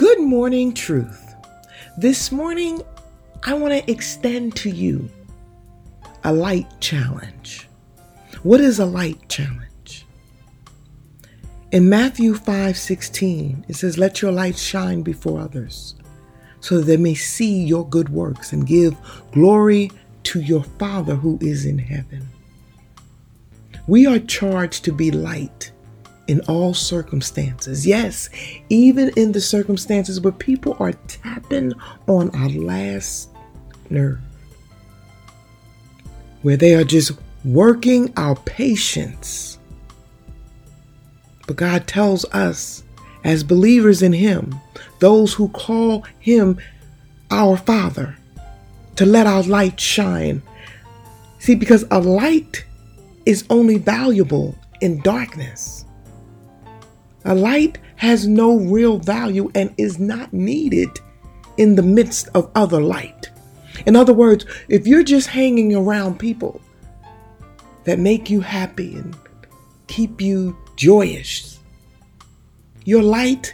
Good morning, truth. This morning, I want to extend to you a light challenge. What is a light challenge? In Matthew 5 16, it says, Let your light shine before others, so that they may see your good works and give glory to your Father who is in heaven. We are charged to be light in all circumstances. Yes, even in the circumstances where people are tapping on our last nerve, where they are just working our patience. But God tells us, as believers in Him, those who call Him our Father, to let our light shine. See, because a light is only valuable in darkness. A light has no real value and is not needed in the midst of other light. In other words, if you're just hanging around people that make you happy and keep you joyous, your light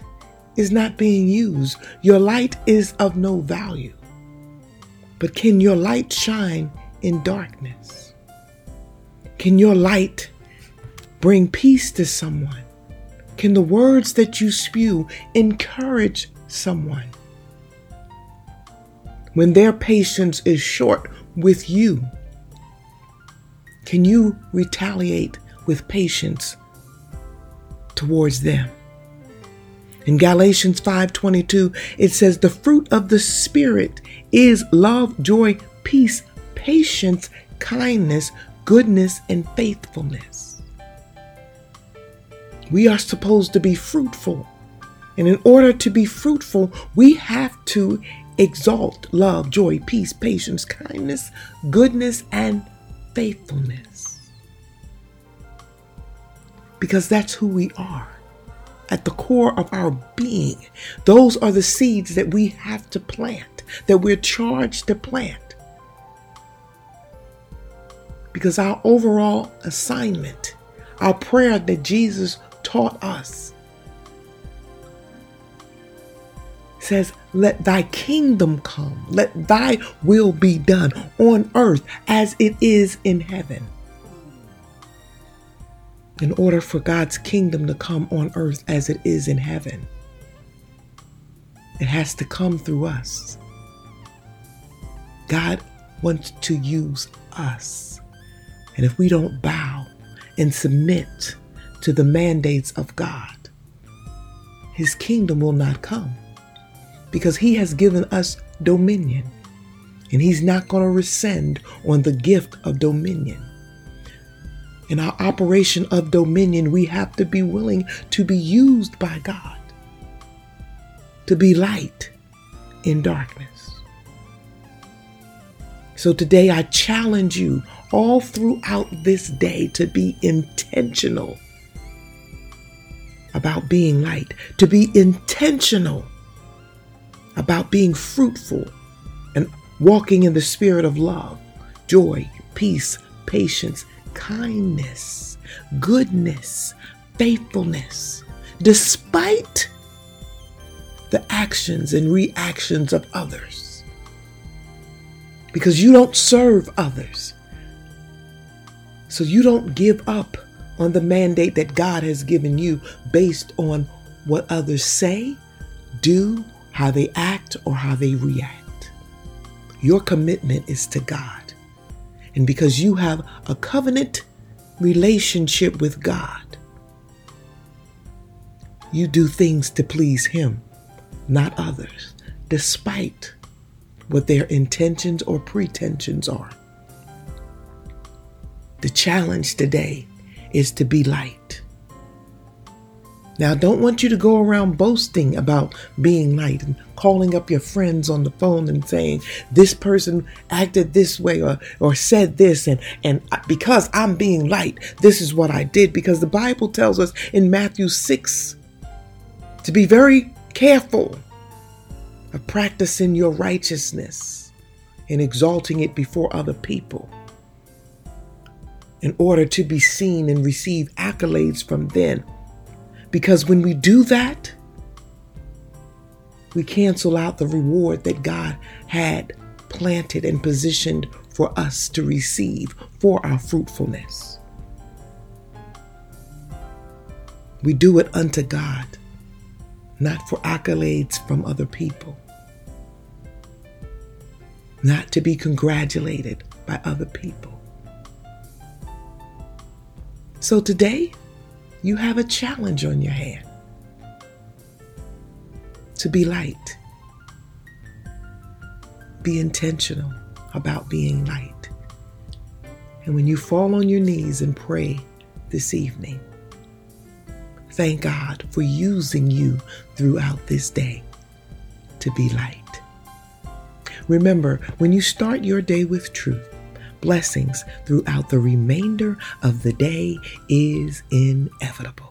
is not being used. Your light is of no value. But can your light shine in darkness? Can your light bring peace to someone? Can the words that you spew encourage someone? When their patience is short with you, can you retaliate with patience towards them? In Galatians 5:22 it says the fruit of the spirit is love, joy, peace, patience, kindness, goodness and faithfulness. We are supposed to be fruitful. And in order to be fruitful, we have to exalt love, joy, peace, patience, kindness, goodness, and faithfulness. Because that's who we are. At the core of our being, those are the seeds that we have to plant, that we're charged to plant. Because our overall assignment, our prayer that Jesus taught us says, Let thy kingdom come, let thy will be done on earth as it is in heaven. In order for God's kingdom to come on earth as it is in heaven, it has to come through us. God wants to use us. And if we don't bow and submit to the mandates of God, his kingdom will not come because he has given us dominion and he's not going to rescind on the gift of dominion. In our operation of dominion, we have to be willing to be used by God to be light in darkness. So today I challenge you all throughout this day to be intentional about being light, to be intentional about being fruitful and walking in the spirit of love, joy, peace, patience, kindness, goodness, faithfulness, despite the actions and reactions of others. Because you don't serve others. So you don't give up on the mandate that God has given you based on what others say, do, how they act, or how they react. Your commitment is to God. And because you have a covenant relationship with God, you do things to please Him, not others, despite what their intentions or pretensions are. The challenge today is to be light. Now, I don't want you to go around boasting about being light and calling up your friends on the phone and saying, this person acted this way or, or said this. And, and because I'm being light, this is what I did. Because the Bible tells us in Matthew 6 to be very careful of practicing your righteousness and exalting it before other people in order to be seen and receive accolades from them. Because when we do that, we cancel out the reward that God had planted and positioned for us to receive for our fruitfulness. We do it unto God, not for accolades from other people, not to be congratulated by other people. So today, you have a challenge on your hand to be light. Be intentional about being light. And when you fall on your knees and pray this evening, thank God for using you throughout this day to be light. Remember, when you start your day with truth, blessings throughout the remainder of the day is inevitable.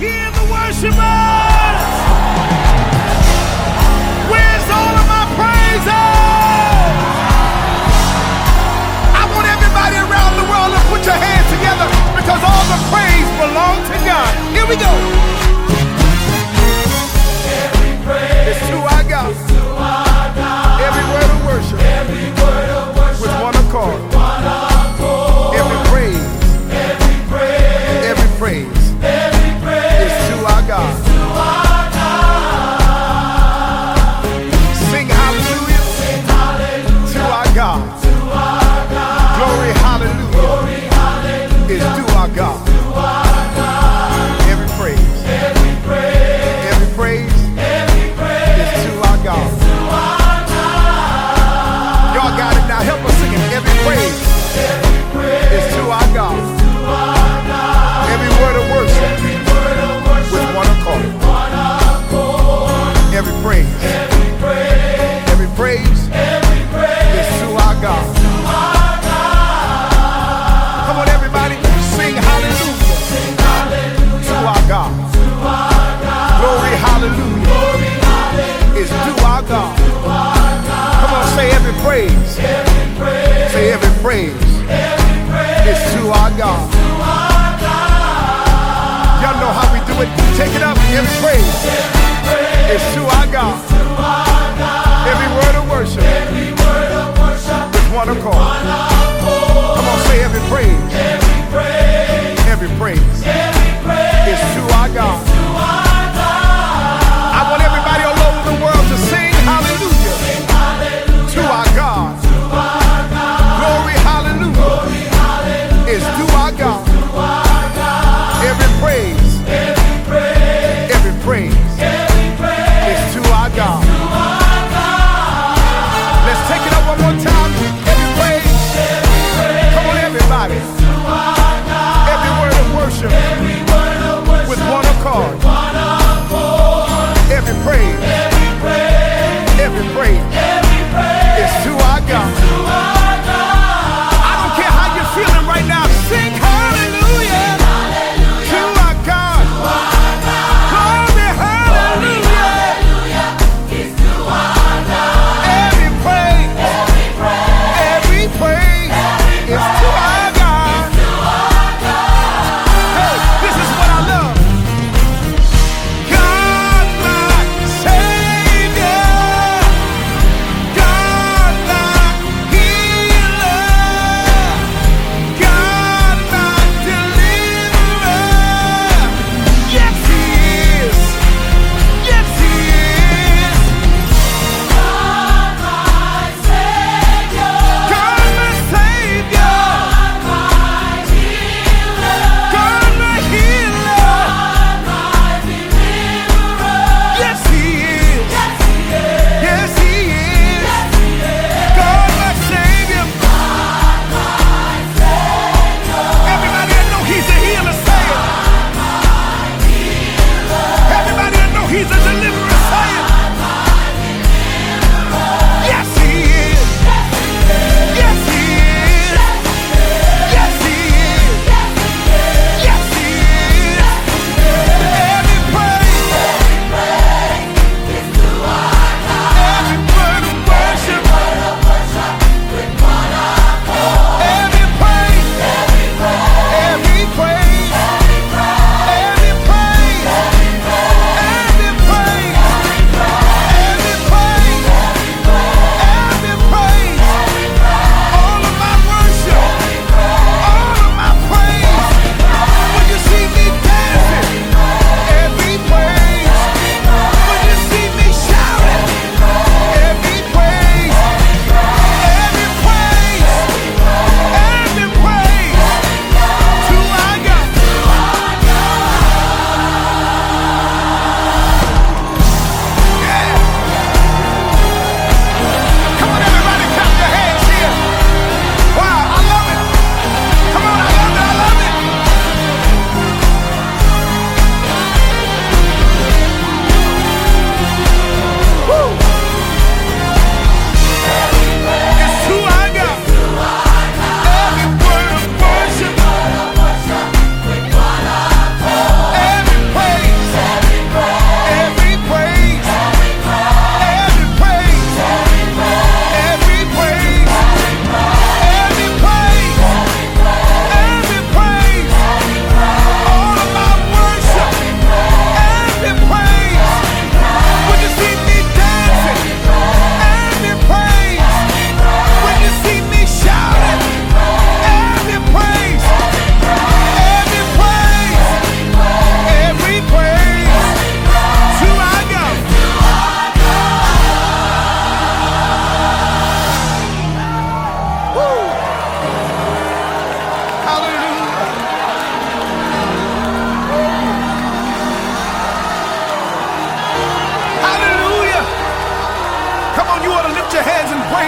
Kim the worshipers. Where's all of my praises? I want everybody around the world to put your hands together because all the praise belongs to God. Here we go.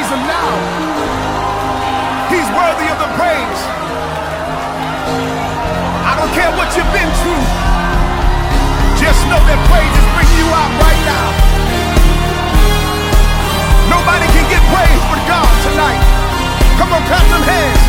praise him now. He's worthy of the praise. I don't care what you've been through. Just know that praise is bringing you out right now. Nobody can get praise but God tonight. Come on, clap them hands.